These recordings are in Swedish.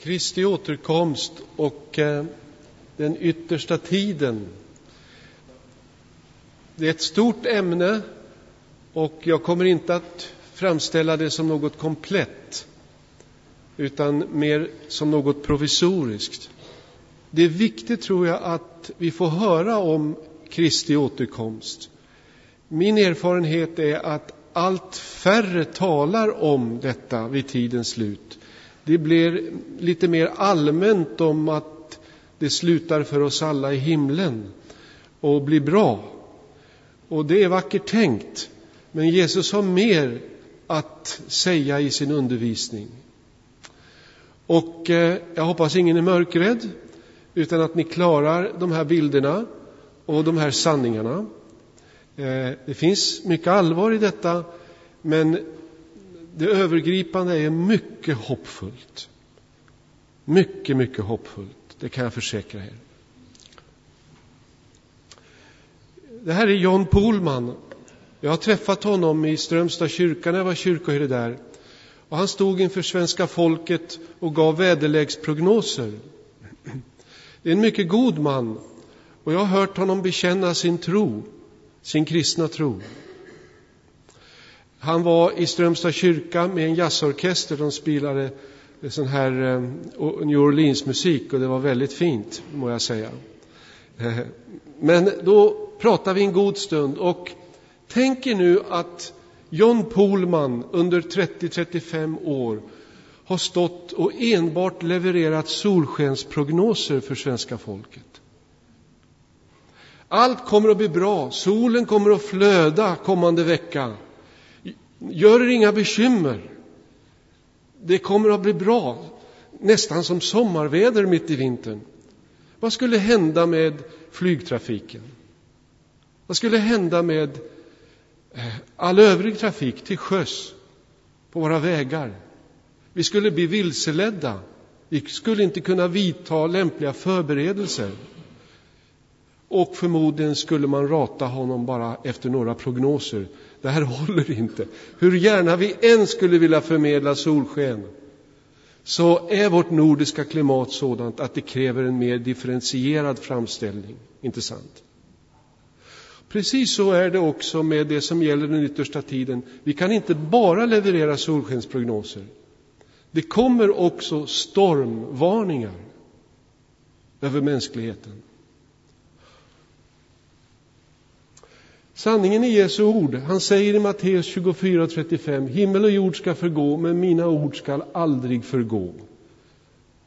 Kristi återkomst och eh, den yttersta tiden. Det är ett stort ämne och jag kommer inte att framställa det som något komplett utan mer som något provisoriskt. Det är viktigt, tror jag, att vi får höra om Kristi återkomst. Min erfarenhet är att allt färre talar om detta vid tidens slut. Det blir lite mer allmänt om att det slutar för oss alla i himlen och blir bra. Och det är vackert tänkt. Men Jesus har mer att säga i sin undervisning. Och eh, jag hoppas ingen är mörkrädd, utan att ni klarar de här bilderna och de här sanningarna. Eh, det finns mycket allvar i detta, men det övergripande är mycket hoppfullt. Mycket, mycket hoppfullt. Det kan jag försäkra er. Det här är John Pohlman. Jag har träffat honom i Strömstad kyrka när jag var kyrkoherde där. Och han stod inför svenska folket och gav väderleksprognoser. Det är en mycket god man och jag har hört honom bekänna sin tro, sin kristna tro. Han var i Strömstad kyrka med en jazzorkester. De spelade eh, sån här eh, New Orleans-musik och det var väldigt fint, må jag säga. Eh, men då pratade vi en god stund och tänk er nu att John Pohlman under 30-35 år har stått och enbart levererat solskensprognoser för svenska folket. Allt kommer att bli bra, solen kommer att flöda kommande vecka. Gör er inga bekymmer. Det kommer att bli bra, nästan som sommarväder mitt i vintern. Vad skulle hända med flygtrafiken? Vad skulle hända med eh, all övrig trafik till sjöss, på våra vägar? Vi skulle bli vilseledda. Vi skulle inte kunna vidta lämpliga förberedelser. Och förmodligen skulle man rata honom bara efter några prognoser. Det här håller inte. Hur gärna vi än skulle vilja förmedla solsken så är vårt nordiska klimat sådant att det kräver en mer differentierad framställning. Inte sant? Precis så är det också med det som gäller den yttersta tiden. Vi kan inte bara leverera solskensprognoser. Det kommer också stormvarningar över mänskligheten. Sanningen i Jesu ord, han säger i Matteus 24.35, himmel och jord ska förgå, men mina ord ska aldrig förgå.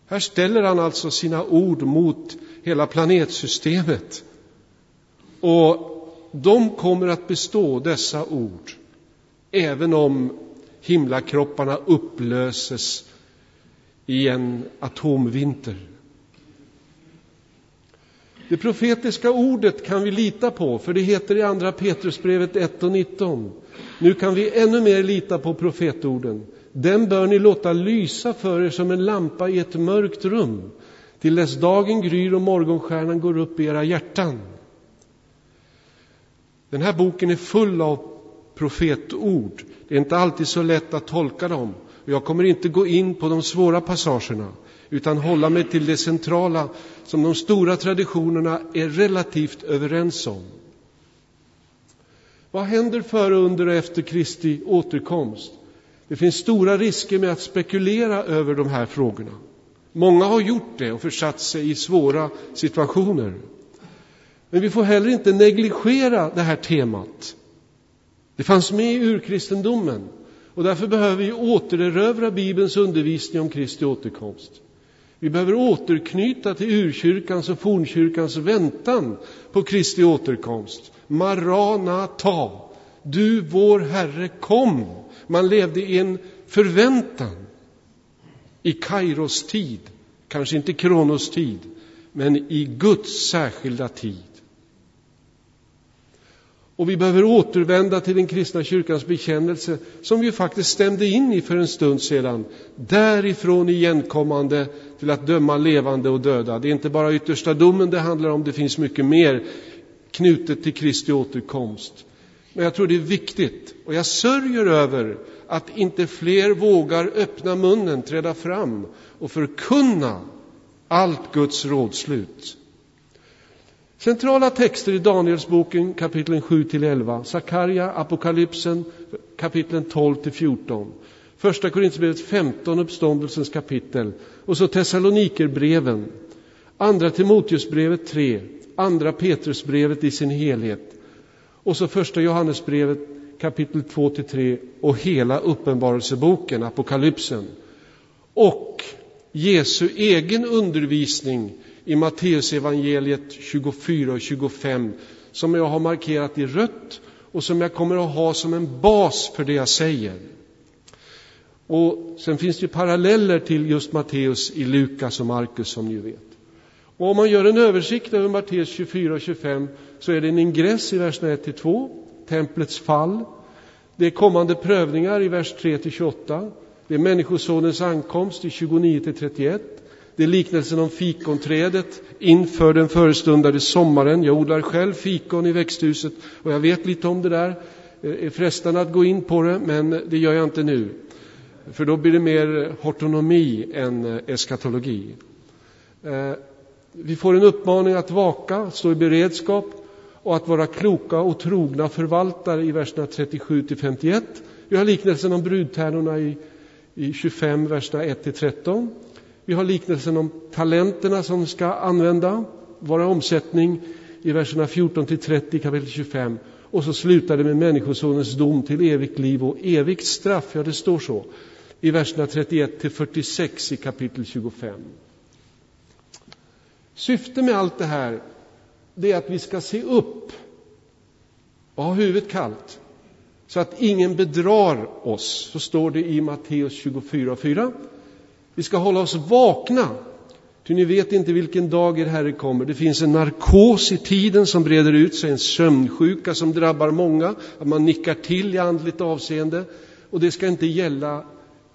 Här ställer han alltså sina ord mot hela planetsystemet. Och de kommer att bestå, dessa ord, även om himlakropparna upplöses i en atomvinter. Det profetiska ordet kan vi lita på, för det heter i Andra Petrusbrevet 1 och 19. Nu kan vi ännu mer lita på profetorden. Den bör ni låta lysa för er som en lampa i ett mörkt rum, till dess dagen gryr och morgonstjärnan går upp i era hjärtan. Den här boken är full av profetord. Det är inte alltid så lätt att tolka dem. Jag kommer inte gå in på de svåra passagerna utan hålla mig till det centrala som de stora traditionerna är relativt överens om. Vad händer före, under och efter Kristi återkomst? Det finns stora risker med att spekulera över de här frågorna. Många har gjort det och försatt sig i svåra situationer. Men vi får heller inte negligera det här temat. Det fanns med i urkristendomen och därför behöver vi återerövra Bibelns undervisning om Kristi återkomst. Vi behöver återknyta till urkyrkans och fornkyrkans väntan på Kristi återkomst. Maranata, du vår Herre kom. Man levde i en förväntan i Kairos tid, kanske inte Kronos tid, men i Guds särskilda tid. Och vi behöver återvända till den kristna kyrkans bekännelse som vi faktiskt stämde in i för en stund sedan. Därifrån igenkommande till att döma levande och döda. Det är inte bara yttersta domen det handlar om, det finns mycket mer knutet till Kristi återkomst. Men jag tror det är viktigt och jag sörjer över att inte fler vågar öppna munnen, träda fram och förkunna allt Guds rådslut. Centrala texter i Danielsboken kapitlen 7 till 11, Sakarja, Apokalypsen kapitlen 12 till 14, Första Korinthierbrevet 15, uppståndelsens kapitel. Och så Thessalonikerbreven, Andra Timoteusbrevet 3, Andra Petrusbrevet i sin helhet. Och så Första Johannesbrevet kapitel 2 till 3 och hela Uppenbarelseboken, Apokalypsen. Och Jesu egen undervisning i Matteusevangeliet 24 och 25 som jag har markerat i rött och som jag kommer att ha som en bas för det jag säger. Och sen finns det paralleller till just Matteus i Lukas och Markus som ni vet. Och om man gör en översikt över Matteus 24 och 25 så är det en ingress i verserna 1 till 2, templets fall. Det är kommande prövningar i vers 3 till 28. Det är Människosonens ankomst i 29 till 31. Det är liknelsen om fikonträdet inför den förestundade sommaren. Jag odlar själv fikon i växthuset och jag vet lite om det där. Det är frestande att gå in på det, men det gör jag inte nu. För då blir det mer hortonomi än eh, eskatologi. Eh, vi får en uppmaning att vaka, stå i beredskap och att vara kloka och trogna förvaltare i verserna 37 till 51. Vi har liknelsen om brudtärnorna i, i 25, verserna 1 till 13. Vi har liknelsen om talenterna som ska använda, vara omsättning i verserna 14 till 30 kapitel 25. Och så slutar det med Människosonens dom till evigt liv och evigt straff. Ja, det står så i verserna 31 till 46 i kapitel 25. Syftet med allt det här det är att vi ska se upp och ha huvudet kallt så att ingen bedrar oss. Så står det i Matteus 24 och 4. Vi ska hålla oss vakna, ty ni vet inte vilken dag er Herre kommer. Det finns en narkos i tiden som breder ut sig, en sömnsjuka som drabbar många, att man nickar till i andligt avseende. Och det ska inte gälla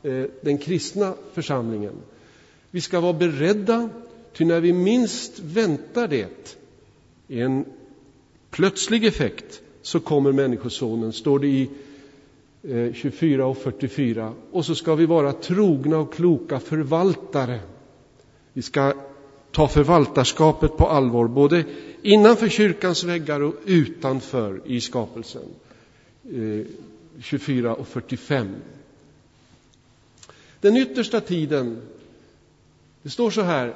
eh, den kristna församlingen. Vi ska vara beredda, ty när vi minst väntar det, i en plötslig effekt, så kommer Människosonen, står det i Eh, 24 och 44. Och så ska vi vara trogna och kloka förvaltare. Vi ska ta förvaltarskapet på allvar, både innanför kyrkans väggar och utanför i skapelsen. Eh, 24 och 45. Den yttersta tiden, det står så här,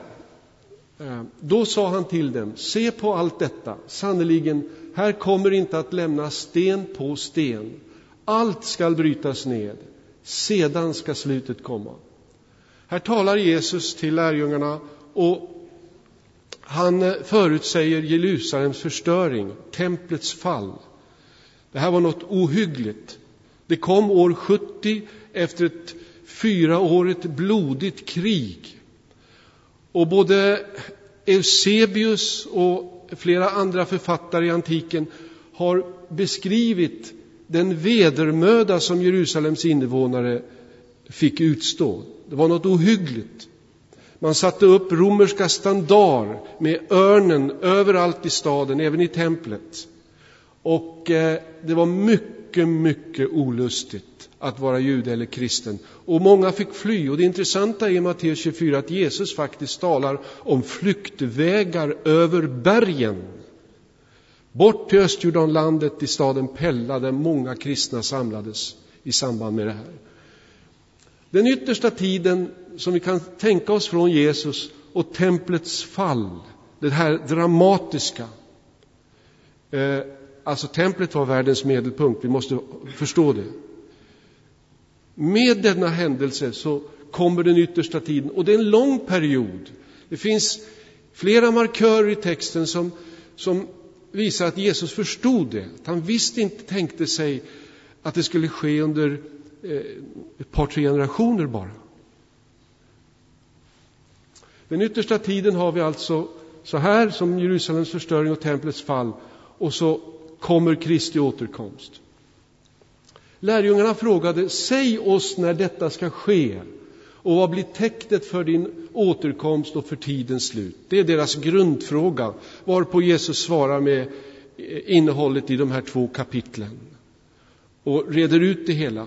eh, då sa han till dem, se på allt detta, sannerligen, här kommer inte att lämnas sten på sten allt skall brytas ned, sedan ska slutet komma. Här talar Jesus till lärjungarna och han eh, förutsäger Jerusalems förstöring, templets fall. Det här var något ohyggligt. Det kom år 70 efter ett fyraårigt blodigt krig. Och både Eusebius och flera andra författare i antiken har beskrivit den vedermöda som Jerusalems invånare fick utstå. Det var något ohyggligt. Man satte upp romerska standar med örnen överallt i staden, även i templet. Och eh, det var mycket, mycket olustigt att vara jude eller kristen. Och många fick fly. Och det intressanta är i Matteus 24 att Jesus faktiskt talar om flyktvägar över bergen. Bort till Östjordanlandet, i staden Pella, där många kristna samlades i samband med det här. Den yttersta tiden som vi kan tänka oss från Jesus och templets fall, det här dramatiska. Eh, alltså templet var världens medelpunkt, vi måste förstå det. Med denna händelse så kommer den yttersta tiden, och det är en lång period. Det finns flera markörer i texten som, som visar att Jesus förstod det. Att han visst inte tänkte sig att det skulle ske under eh, ett par, tre generationer bara. Den yttersta tiden har vi alltså så här som Jerusalems förstöring och templets fall och så kommer Kristi återkomst. Lärjungarna frågade, säg oss när detta ska ske och vad blir tecknet för din återkomst och för tidens slut? Det är deras grundfråga, varpå Jesus svarar med eh, innehållet i de här två kapitlen. och reder ut det hela.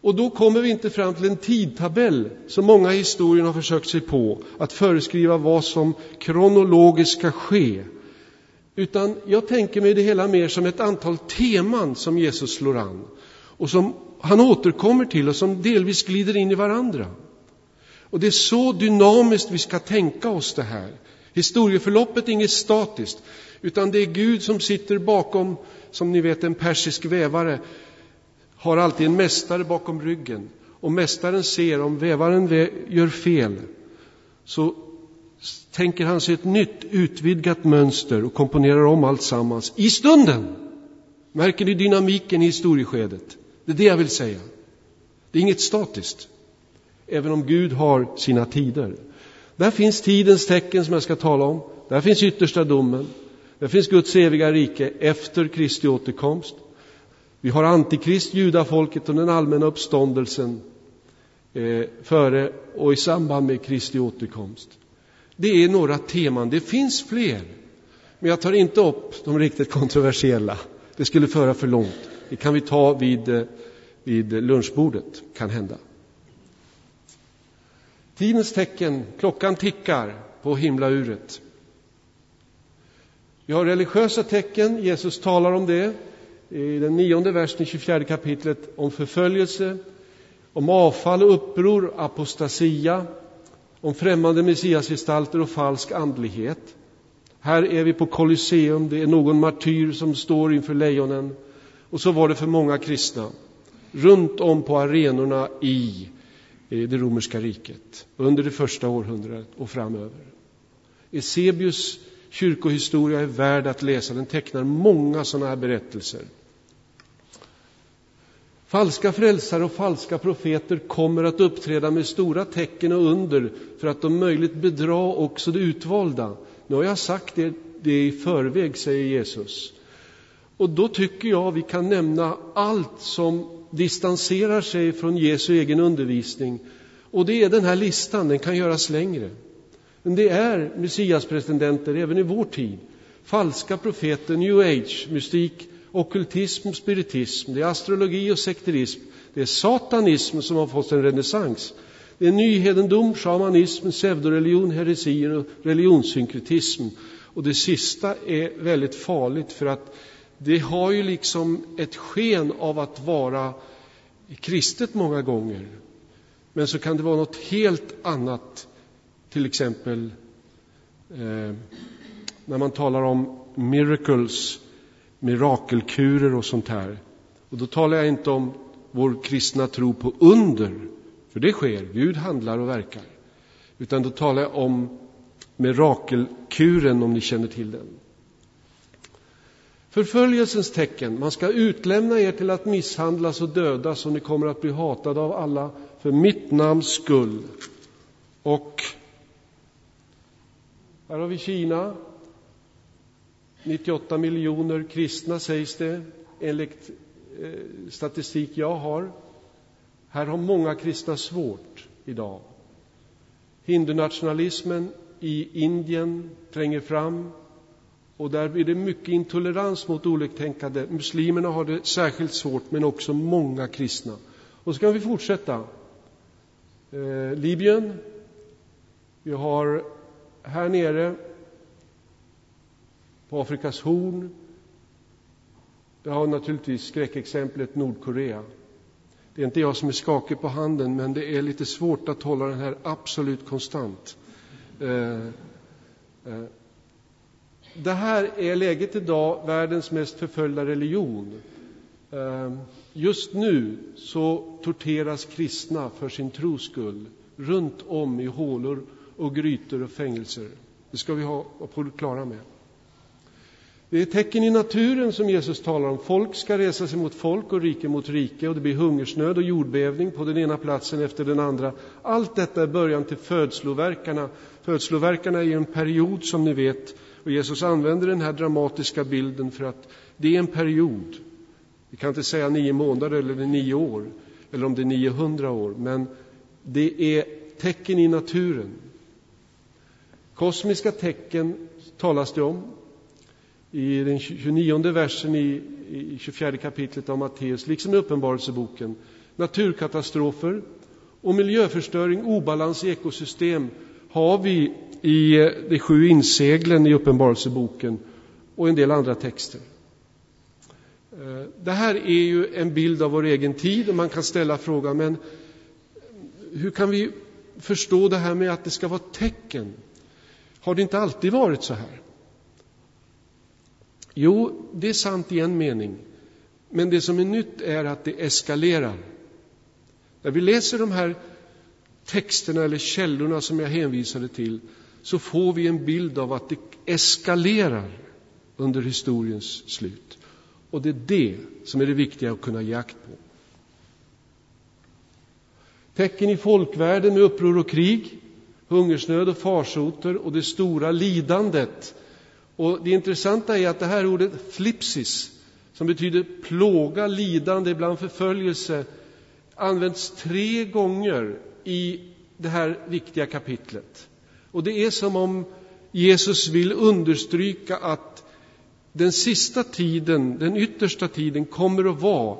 Och då kommer vi inte fram till en tidtabell som många i historien har försökt sig på, att föreskriva vad som kronologiskt ska ske. Utan jag tänker mig det hela mer som ett antal teman som Jesus slår an och som han återkommer till och som delvis glider in i varandra. Och det är så dynamiskt vi ska tänka oss det här. Historieförloppet är inget statiskt, utan det är Gud som sitter bakom, som ni vet en persisk vävare har alltid en mästare bakom ryggen. Och mästaren ser om vävaren gör fel, så tänker han sig ett nytt utvidgat mönster och komponerar om allt sammans i stunden. Märker ni dynamiken i historieskedet? Det är det jag vill säga. Det är inget statiskt, även om Gud har sina tider. Där finns tidens tecken som jag ska tala om. Där finns yttersta domen. Där finns Guds eviga rike efter Kristi återkomst. Vi har Antikrist, judafolket och den allmänna uppståndelsen eh, före och i samband med Kristi återkomst. Det är några teman. Det finns fler, men jag tar inte upp de riktigt kontroversiella. Det skulle föra för långt. Det kan vi ta vid, eh, vid lunchbordet, kan hända. Tidens tecken, klockan tickar på himlauret. Vi har religiösa tecken, Jesus talar om det i den nionde versen i 24 kapitlet om förföljelse, om avfall och uppror, apostasia, om främmande messiasgestalter och falsk andlighet. Här är vi på Colosseum, det är någon martyr som står inför lejonen. Och så var det för många kristna runt om på arenorna i eh, det romerska riket under det första århundradet och framöver. Eusebius kyrkohistoria är värd att läsa, den tecknar många sådana här berättelser. Falska frälsare och falska profeter kommer att uppträda med stora tecken och under för att om möjligt bedra också de utvalda. Nu har jag sagt det, det i förväg, säger Jesus. Och då tycker jag vi kan nämna allt som distanserar sig från Jesu egen undervisning. Och det är den här listan, den kan göras längre. Men det är messiaspretendenter även i vår tid. Falska profeter, new age, mystik, ockultism, spiritism, det är astrologi och sekterism. Det är satanism som har fått en renässans. Det är nyhedendom, shamanism, pseudoreligion, heresier och religionssynkretism. Och det sista är väldigt farligt för att det har ju liksom ett sken av att vara kristet många gånger. Men så kan det vara något helt annat, till exempel eh, när man talar om miracles, mirakelkurer och sånt här. Och då talar jag inte om vår kristna tro på under, för det sker, Gud handlar och verkar. Utan då talar jag om mirakelkuren, om ni känner till den. Förföljelsens tecken, man ska utlämna er till att misshandlas och dödas och ni kommer att bli hatade av alla för mitt namns skull. Och här har vi Kina, 98 miljoner kristna sägs det, enligt eh, statistik jag har. Här har många kristna svårt idag. Hindunationalismen i Indien tränger fram och där blir det mycket intolerans mot oliktänkande. Muslimerna har det särskilt svårt, men också många kristna. Och så kan vi fortsätta. Eh, Libyen. Vi har här nere på Afrikas horn. Vi har naturligtvis skräckexemplet Nordkorea. Det är inte jag som är skakig på handen, men det är lite svårt att hålla den här absolut konstant. Eh, eh. Det här är läget idag, världens mest förföljda religion. Ehm, just nu så torteras kristna för sin tros skull runt om i hålor och grytor och fängelser. Det ska vi ha på det klara med. Det är tecken i naturen som Jesus talar om. Folk ska resa sig mot folk och rike mot rike och det blir hungersnöd och jordbävning på den ena platsen efter den andra. Allt detta är början till födsloverkarna. Födsloverkarna är en period som ni vet och Jesus använder den här dramatiska bilden för att det är en period. Vi kan inte säga nio månader eller nio år eller om det är 900 år, men det är tecken i naturen. Kosmiska tecken talas det om. i den 29 versen i, i 24 kapitlet av Matteus, liksom i Uppenbarelseboken. Naturkatastrofer och miljöförstöring, obalans i ekosystem har vi i eh, de sju inseglen i Uppenbarelseboken och en del andra texter. Eh, det här är ju en bild av vår egen tid och man kan ställa frågan, men hur kan vi förstå det här med att det ska vara tecken? Har det inte alltid varit så här? Jo, det är sant i en mening. Men det som är nytt är att det eskalerar. När vi läser de här texterna eller källorna som jag hänvisade till så får vi en bild av att det eskalerar under historiens slut. Och det är det som är det viktiga att kunna ge akt på. Tecken i folkvärlden med uppror och krig, hungersnöd och farsoter och det stora lidandet. Och det intressanta är att det här ordet flipsis, som betyder plåga, lidande, ibland förföljelse, används tre gånger i det här viktiga kapitlet. Och det är som om Jesus vill understryka att den sista tiden, den yttersta tiden, kommer att vara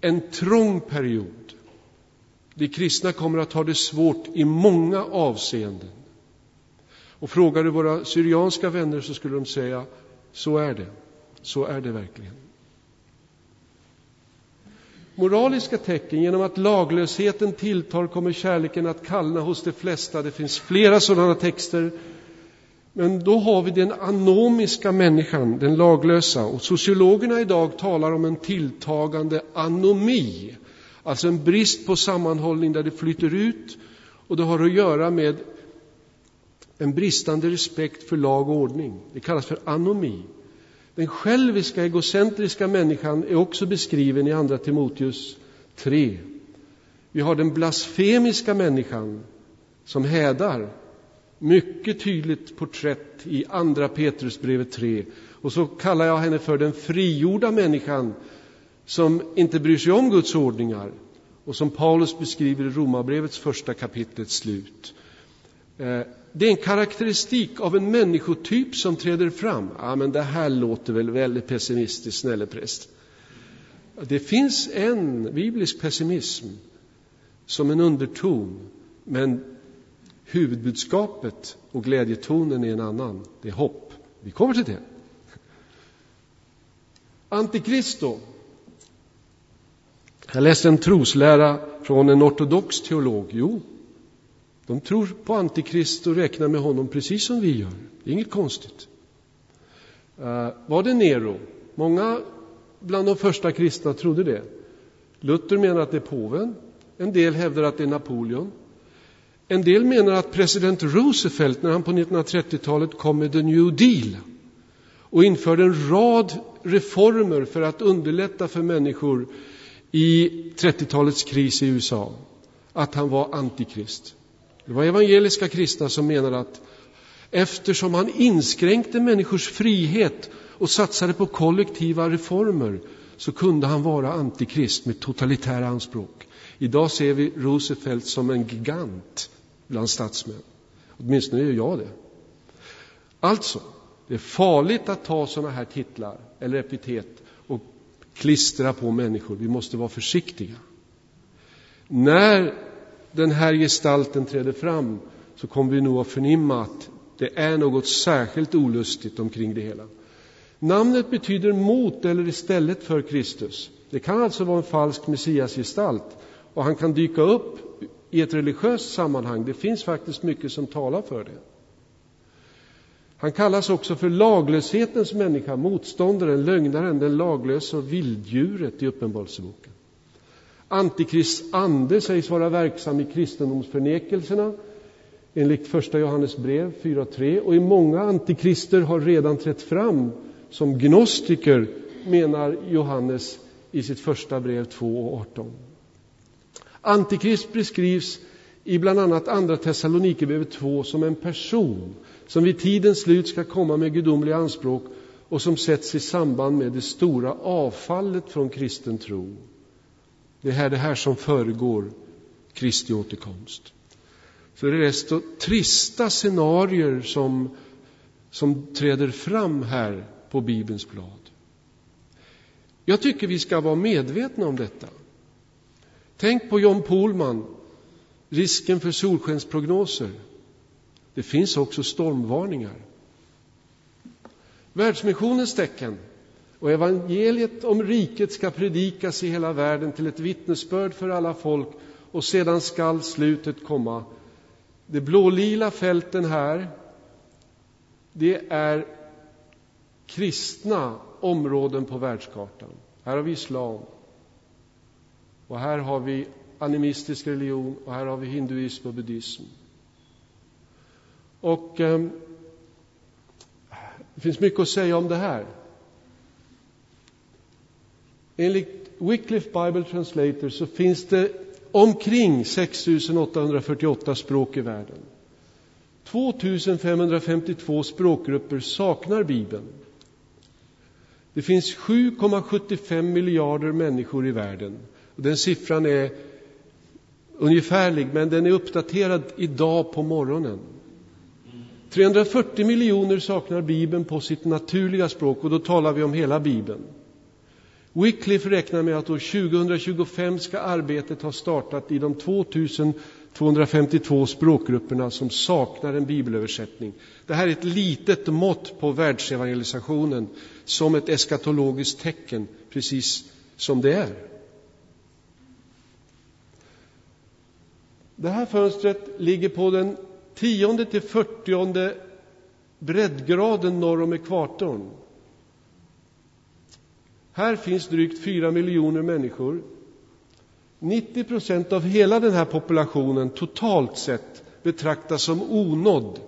en trång period. De kristna kommer att ha det svårt i många avseenden. Och frågar du våra syrianska vänner så skulle de säga, så är det. Så är det verkligen. Moraliska tecken, genom att laglösheten tilltar kommer kärleken att kallna hos de flesta. Det finns flera sådana texter. Men då har vi den anomiska människan, den laglösa. Och sociologerna idag talar om en tilltagande anomi. Alltså en brist på sammanhållning där det flyter ut. Och det har att göra med en bristande respekt för lag och ordning. Det kallas för anomi. Den själviska, egocentriska människan är också beskriven i Andra Timoteus 3. Vi har den blasfemiska människan som hädar. Mycket tydligt porträtt i Andra Petrusbrevet 3. Och så kallar jag henne för den frigjorda människan som inte bryr sig om Guds ordningar och som Paulus beskriver i Romarbrevets första kapitlets slut. Eh, det är en karaktäristik av en människotyp som träder fram. Ja, men det här låter väl väldigt pessimistiskt, snälle präst. Det finns en biblisk pessimism som en underton, men huvudbudskapet och glädjetonen är en annan. Det är hopp. Vi kommer till det. Antikristo. Jag läste en troslära från en ortodox teolog. Jo, de tror på Antikrist och räknar med honom precis som vi gör. Det är inget konstigt. Uh, var det Nero? Många bland de första kristna trodde det. Luther menar att det är påven. En del hävdar att det är Napoleon. En del menar att president Roosevelt, när han på 1930-talet kom med the New Deal och införde en rad reformer för att underlätta för människor i 30-talets kris i USA, att han var antikrist. Det var evangeliska kristna som menade att eftersom han inskränkte människors frihet och satsade på kollektiva reformer så kunde han vara antikrist med totalitära anspråk. Idag ser vi Roosevelt som en gigant bland statsmän. Åtminstone gör jag det. Alltså, det är farligt att ta sådana här titlar eller epitet och klistra på människor. Vi måste vara försiktiga. När den här gestalten träder fram så kommer vi nog att förnimma att det är något särskilt olustigt omkring det hela. Namnet betyder mot eller istället för Kristus. Det kan alltså vara en falsk messiasgestalt och han kan dyka upp i ett religiöst sammanhang. Det finns faktiskt mycket som talar för det. Han kallas också för laglöshetens människa, motståndaren, lögnaren, den laglösa och vilddjuret i Uppenbarelseboken. Antikrists ande sägs vara verksam i kristendomsförnekelserna enligt första Johannes brev 4.3 och i många antikrister har redan trätt fram som gnostiker menar Johannes i sitt första brev 2.18. Antikrist beskrivs i bland annat Andra Thessalonikerbrevet 2 som en person som vid tidens slut ska komma med gudomliga anspråk och som sätts i samband med det stora avfallet från kristen tro. Det är det här som föregår Kristi återkomst. Så det är desto trista scenarier som, som träder fram här på på Bibelns blad. Jag tycker vi ska vara medvetna om detta. Tänk på John Pohlman, risken för solskensprognoser. Det finns också stormvarningar. Världsmissionens tecken och evangeliet om riket ska predikas i hela världen till ett vittnesbörd för alla folk och sedan skall slutet komma. De blålila fälten här, det är kristna områden på världskartan. Här har vi islam. Och här har vi animistisk religion och här har vi hinduism och buddhism. Och eh, det finns mycket att säga om det här. Enligt Wycliffe Bible Translator så finns det omkring 6848 språk i världen. 2552 språkgrupper saknar Bibeln. Det finns 7,75 miljarder människor i världen. Den siffran är ungefärlig, men den är uppdaterad idag på morgonen. 340 miljoner saknar Bibeln på sitt naturliga språk och då talar vi om hela Bibeln. Wycliffe räknar med att år 2025 ska arbetet ha startat i de 2252 språkgrupperna som saknar en bibelöversättning. Det här är ett litet mått på världsevangelisationen som ett eskatologiskt tecken, precis som det är. Det här fönstret ligger på den tionde till fyrtionde breddgraden norr om ekvatorn. Här finns drygt fyra miljoner människor. 90 procent av hela den här populationen totalt sett betraktas som onådd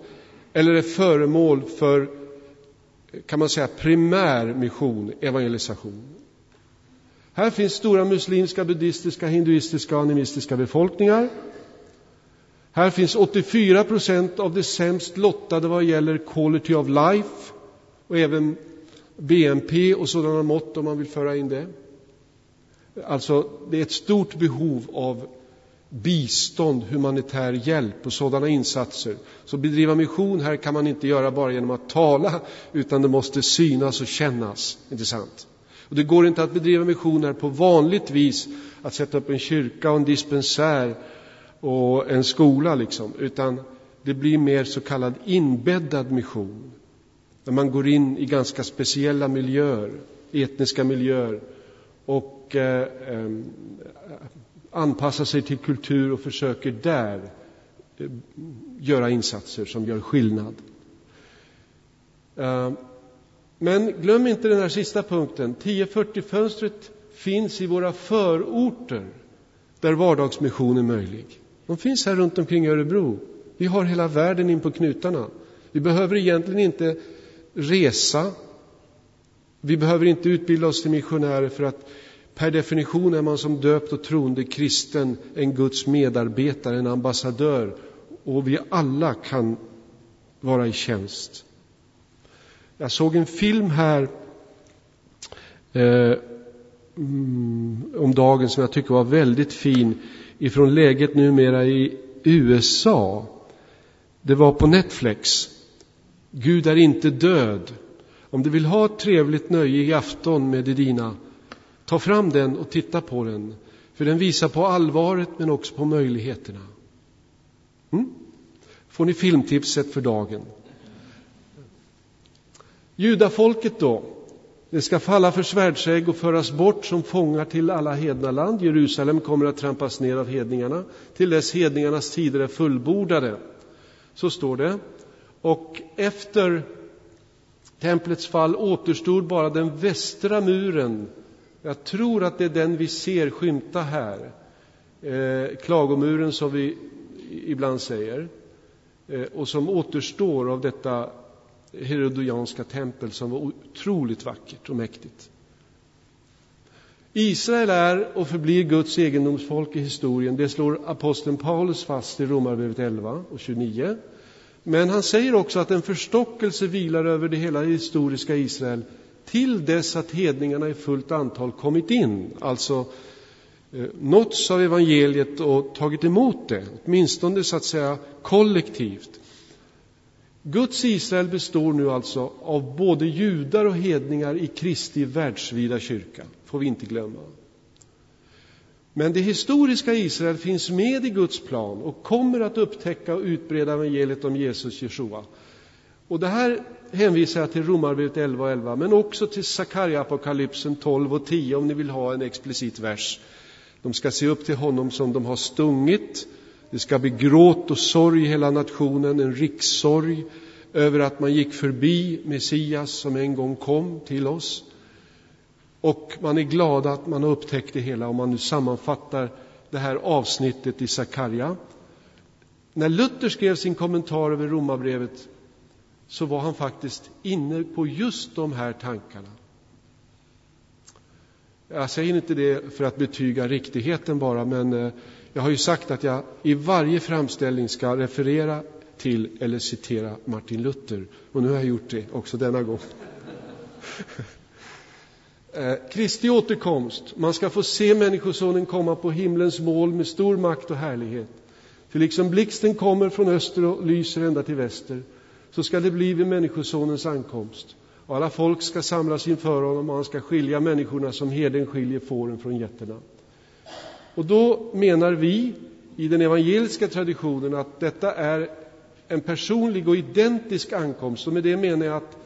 eller är föremål för, kan man säga, primär mission, evangelisation. Här finns stora muslimska, buddhistiska, hinduistiska och animistiska befolkningar. Här finns 84 procent av de sämst lottade vad gäller quality of life och även BNP och sådana mått om man vill föra in det. Alltså, det är ett stort behov av bistånd, humanitär hjälp och sådana insatser. Så bedriva mission här kan man inte göra bara genom att tala, utan det måste synas och kännas. Inte sant? Och det går inte att bedriva mission här på vanligt vis, att sätta upp en kyrka och en dispensär och en skola, liksom, utan det blir mer så kallad inbäddad mission. När man går in i ganska speciella miljöer, etniska miljöer och eh, eh, anpassar sig till kultur och försöker där eh, göra insatser som gör skillnad. Eh, men glöm inte den här sista punkten. 1040-fönstret finns i våra förorter där vardagsmission är möjlig. De finns här runt omkring Örebro. Vi har hela världen in på knutarna. Vi behöver egentligen inte resa. Vi behöver inte utbilda oss till missionärer för att per definition är man som döpt och troende kristen en Guds medarbetare, en ambassadör och vi alla kan vara i tjänst. Jag såg en film här eh, mm, om dagen som jag tycker var väldigt fin ifrån läget numera i USA. Det var på Netflix. Gud är inte död. Om du vill ha ett trevligt nöje i afton med Edina, ta fram den och titta på den. För den visar på allvaret men också på möjligheterna. Mm? Får ni filmtipset för dagen. Judafolket då? Det ska falla för svärdsägg och föras bort som fångar till alla hedna land. Jerusalem kommer att trampas ner av hedningarna till dess hedningarnas tider är fullbordade. Så står det. Och efter templets fall återstod bara den västra muren. Jag tror att det är den vi ser skymta här. Eh, klagomuren som vi ibland säger. Eh, och som återstår av detta herodianska tempel som var otroligt vackert och mäktigt. Israel är och förblir Guds egendomsfolk i historien. Det slår aposteln Paulus fast i Romarbrevet 11 och 29. Men han säger också att en förstockelse vilar över det hela historiska Israel till dess att hedningarna i fullt antal kommit in, alltså eh, nåtts av evangeliet och tagit emot det, åtminstone så att säga kollektivt. Guds Israel består nu alltså av både judar och hedningar i Kristi världsvida kyrka, får vi inte glömma. Men det historiska Israel finns med i Guds plan och kommer att upptäcka och utbreda evangeliet om Jesus Jeshua. Och det här hänvisar jag till Romarbrevet 11 och 11, men också till Sakarja-apokalypsen 12 och 10 om ni vill ha en explicit vers. De ska se upp till honom som de har stungit. Det ska bli gråt och sorg i hela nationen, en rikssorg över att man gick förbi Messias som en gång kom till oss. Och man är glad att man har upptäckt det hela om man nu sammanfattar det här avsnittet i Sakarja. När Luther skrev sin kommentar över Romarbrevet så var han faktiskt inne på just de här tankarna. Jag säger inte det för att betyga riktigheten bara, men eh, jag har ju sagt att jag i varje framställning ska referera till eller citera Martin Luther. Och nu har jag gjort det också denna gång. Eh, Kristi återkomst. Man ska få se Människosonen komma på himlens mål med stor makt och härlighet. För liksom blixten kommer från öster och lyser ända till väster, så ska det bli vid Människosonens ankomst. Och alla folk ska samlas inför honom och han ska skilja människorna som herden skiljer fåren från getterna. Och då menar vi i den evangeliska traditionen att detta är en personlig och identisk ankomst. Och med det menar jag att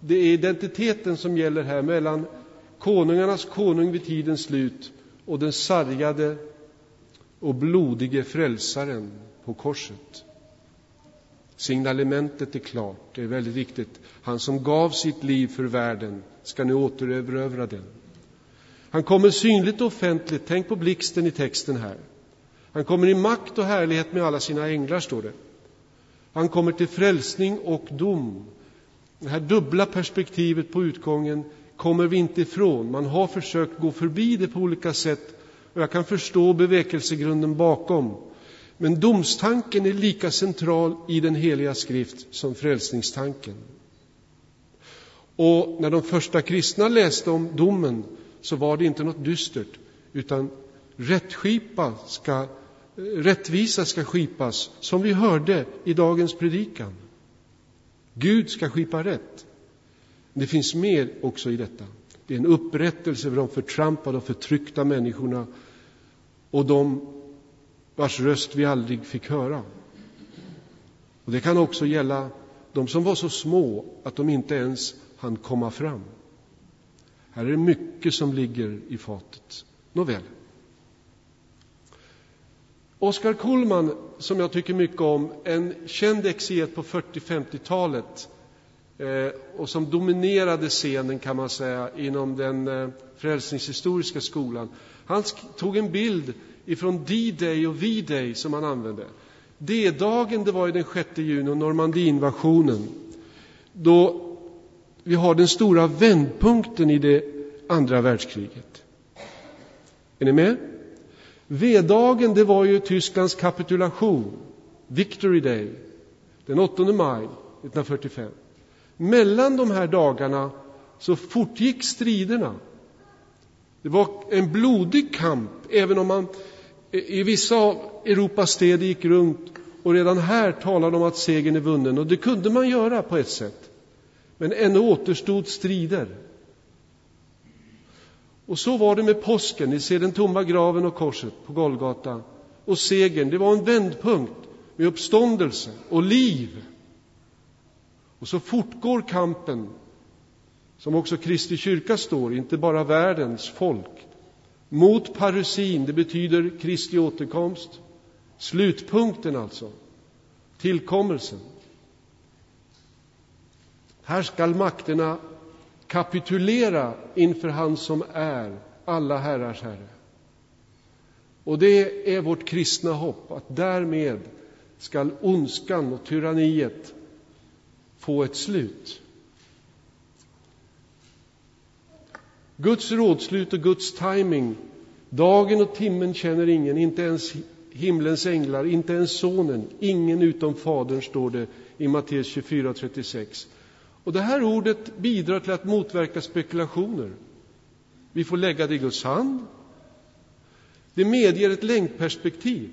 det är identiteten som gäller här mellan konungarnas konung vid tidens slut och den sargade och blodige frälsaren på korset. Signalementet är klart, det är väldigt viktigt. Han som gav sitt liv för världen ska nu återerövra den. Han kommer synligt och offentligt, tänk på blixten i texten här. Han kommer i makt och härlighet med alla sina änglar, står det. Han kommer till frälsning och dom. Det här dubbla perspektivet på utgången kommer vi inte ifrån. Man har försökt gå förbi det på olika sätt och jag kan förstå bevekelsegrunden bakom. Men domstanken är lika central i den heliga skrift som frälsningstanken. Och när de första kristna läste om domen så var det inte något dystert, utan rättskipa ska, rättvisa ska skipas, som vi hörde i dagens predikan. Gud ska skipa rätt. Det finns mer också i detta. Det är en upprättelse för de förtrampade och förtryckta människorna och de vars röst vi aldrig fick höra. Och Det kan också gälla de som var så små att de inte ens hann komma fram. Här är det mycket som ligger i fatet. Nåväl. Oskar Kullman, som jag tycker mycket om, en känd exeget på 40-50-talet Eh, och som dominerade scenen kan man säga inom den eh, frälsningshistoriska skolan. Han tog en bild ifrån D-Day och V-Day som han använde. D-dagen det var ju den 6 juni och Normandieinvasionen. då vi har den stora vändpunkten i det andra världskriget. Är ni med? V-dagen det var ju Tysklands kapitulation, Victory Day, den 8 maj 1945. Mellan de här dagarna så fortgick striderna. Det var en blodig kamp, även om man i vissa av Europas städer gick runt och redan här talade om att segern är vunnen. Och det kunde man göra på ett sätt. Men ännu återstod strider. Och så var det med påsken. Ni ser den tomma graven och korset på Golgata. Och segern, det var en vändpunkt med uppståndelse och liv. Och så fortgår kampen, som också Kristi kyrka står, inte bara världens folk, mot parusin, det betyder Kristi återkomst, slutpunkten alltså, tillkommelsen. Här skall makterna kapitulera inför han som är alla herrars herre. Och det är vårt kristna hopp, att därmed skall ondskan och tyranniet få ett slut. Guds rådslut och Guds timing, dagen och timmen känner ingen, inte ens himlens änglar, inte ens sonen, ingen utom Fadern, står det i Matteus 24.36. Och det här ordet bidrar till att motverka spekulationer. Vi får lägga det i Guds hand. Det medger ett längdperspektiv.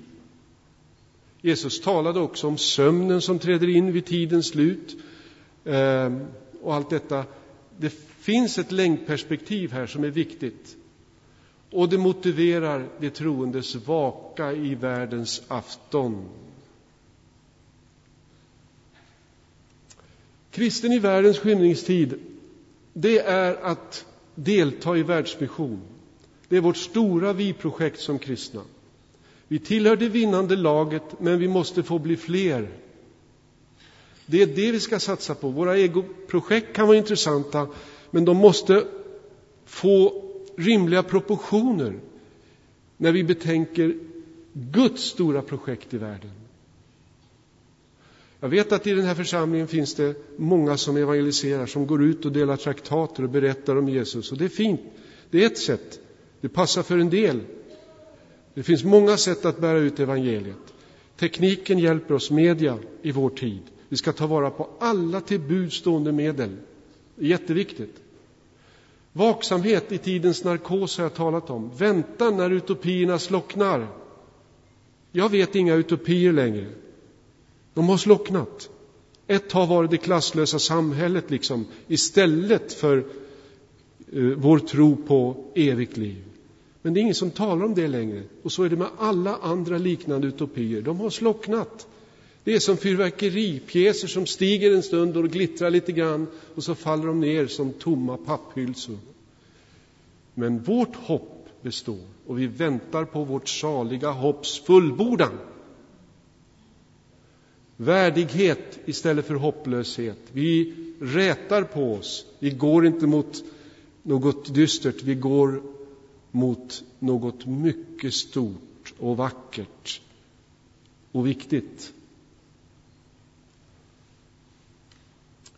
Jesus talade också om sömnen som träder in vid tidens slut Ehm, och allt detta. Det finns ett längdperspektiv här som är viktigt. Och det motiverar de troendes vaka i världens afton. Kristen i världens skymningstid, det är att delta i världsmission. Det är vårt stora vi-projekt som kristna. Vi tillhör det vinnande laget, men vi måste få bli fler. Det är det vi ska satsa på. Våra egoprojekt kan vara intressanta, men de måste få rimliga proportioner när vi betänker Guds stora projekt i världen. Jag vet att i den här församlingen finns det många som evangeliserar, som går ut och delar traktater och berättar om Jesus. Och det är fint. Det är ett sätt. Det passar för en del. Det finns många sätt att bära ut evangeliet. Tekniken hjälper oss, media, i vår tid. Vi ska ta vara på alla till bud stående medel. Det är jätteviktigt. Vaksamhet i tidens narkos har jag talat om. Vänta när utopierna slocknar. Jag vet inga utopier längre. De har slocknat. Ett har varit det klasslösa samhället liksom, istället för eh, vår tro på evigt liv. Men det är ingen som talar om det längre. Och så är det med alla andra liknande utopier. De har slocknat. Det är som fyrverkeripjäser som stiger en stund och glittrar lite grann och så faller de ner som tomma papphylsor. Men vårt hopp består och vi väntar på vårt saliga hopps fullbordan. Värdighet istället för hopplöshet. Vi rätar på oss. Vi går inte mot något dystert, vi går mot något mycket stort och vackert och viktigt.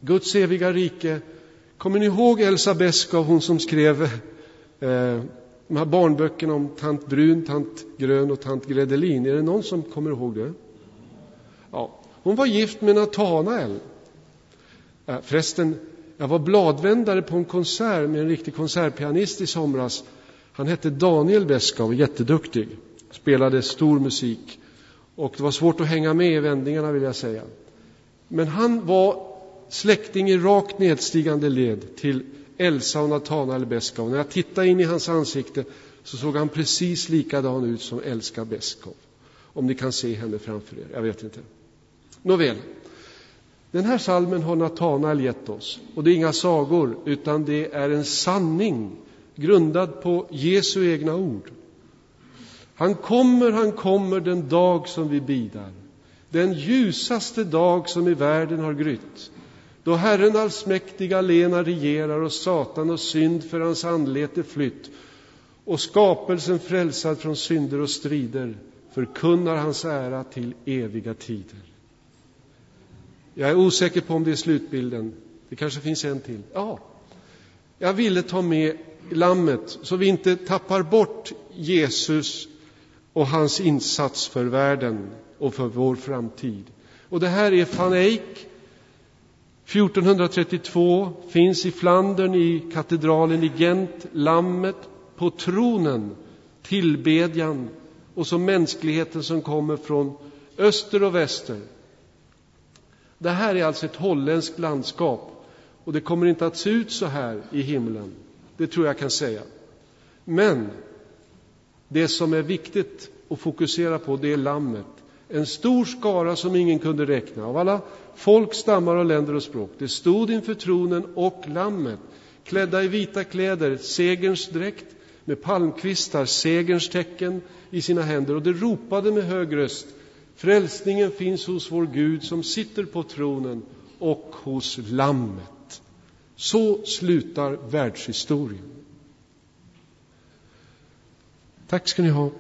Guds eviga rike. Kommer ni ihåg Elsa Beskow, hon som skrev eh, de här barnböckerna om tant Brun, tant Grön och tant Gredelin? Är det någon som kommer ihåg det? Ja, hon var gift med Natanael. Eh, förresten, jag var bladvändare på en konsert med en riktig konsertpianist i somras. Han hette Daniel Beskow, jätteduktig, spelade stor musik. Och det var svårt att hänga med i vändningarna vill jag säga. Men han var släkting i rakt nedstigande led till Elsa och Natanael Beskow. När jag tittade in i hans ansikte så såg han precis likadan ut som Elska Beskow. Om ni kan se henne framför er, jag vet inte. Nåväl, den här salmen har Natanael gett oss. Och det är inga sagor, utan det är en sanning grundad på Jesu egna ord. Han kommer, han kommer den dag som vi bidar. Den ljusaste dag som i världen har grytt. Då Herren allsmäktiga alena regerar och Satan och synd för hans anlete flytt och skapelsen frälsad från synder och strider förkunnar hans ära till eviga tider. Jag är osäker på om det är slutbilden. Det kanske finns en till. Ja, jag ville ta med lammet så vi inte tappar bort Jesus och hans insats för världen och för vår framtid. Och det här är van Eyck 1432 finns i Flandern i katedralen i Gent lammet på tronen, tillbedjan och så mänskligheten som kommer från öster och väster. Det här är alltså ett holländskt landskap och det kommer inte att se ut så här i himlen. Det tror jag kan säga. Men det som är viktigt att fokusera på det är lammet. En stor skara som ingen kunde räkna av alla folk, stammar och länder och språk. Det stod inför tronen och lammet klädda i vita kläder, segerns dräkt med palmkvistar, segerns tecken i sina händer och det ropade med hög röst Frälsningen finns hos vår Gud som sitter på tronen och hos Lammet. Så slutar världshistorien. Tack ska ni ha.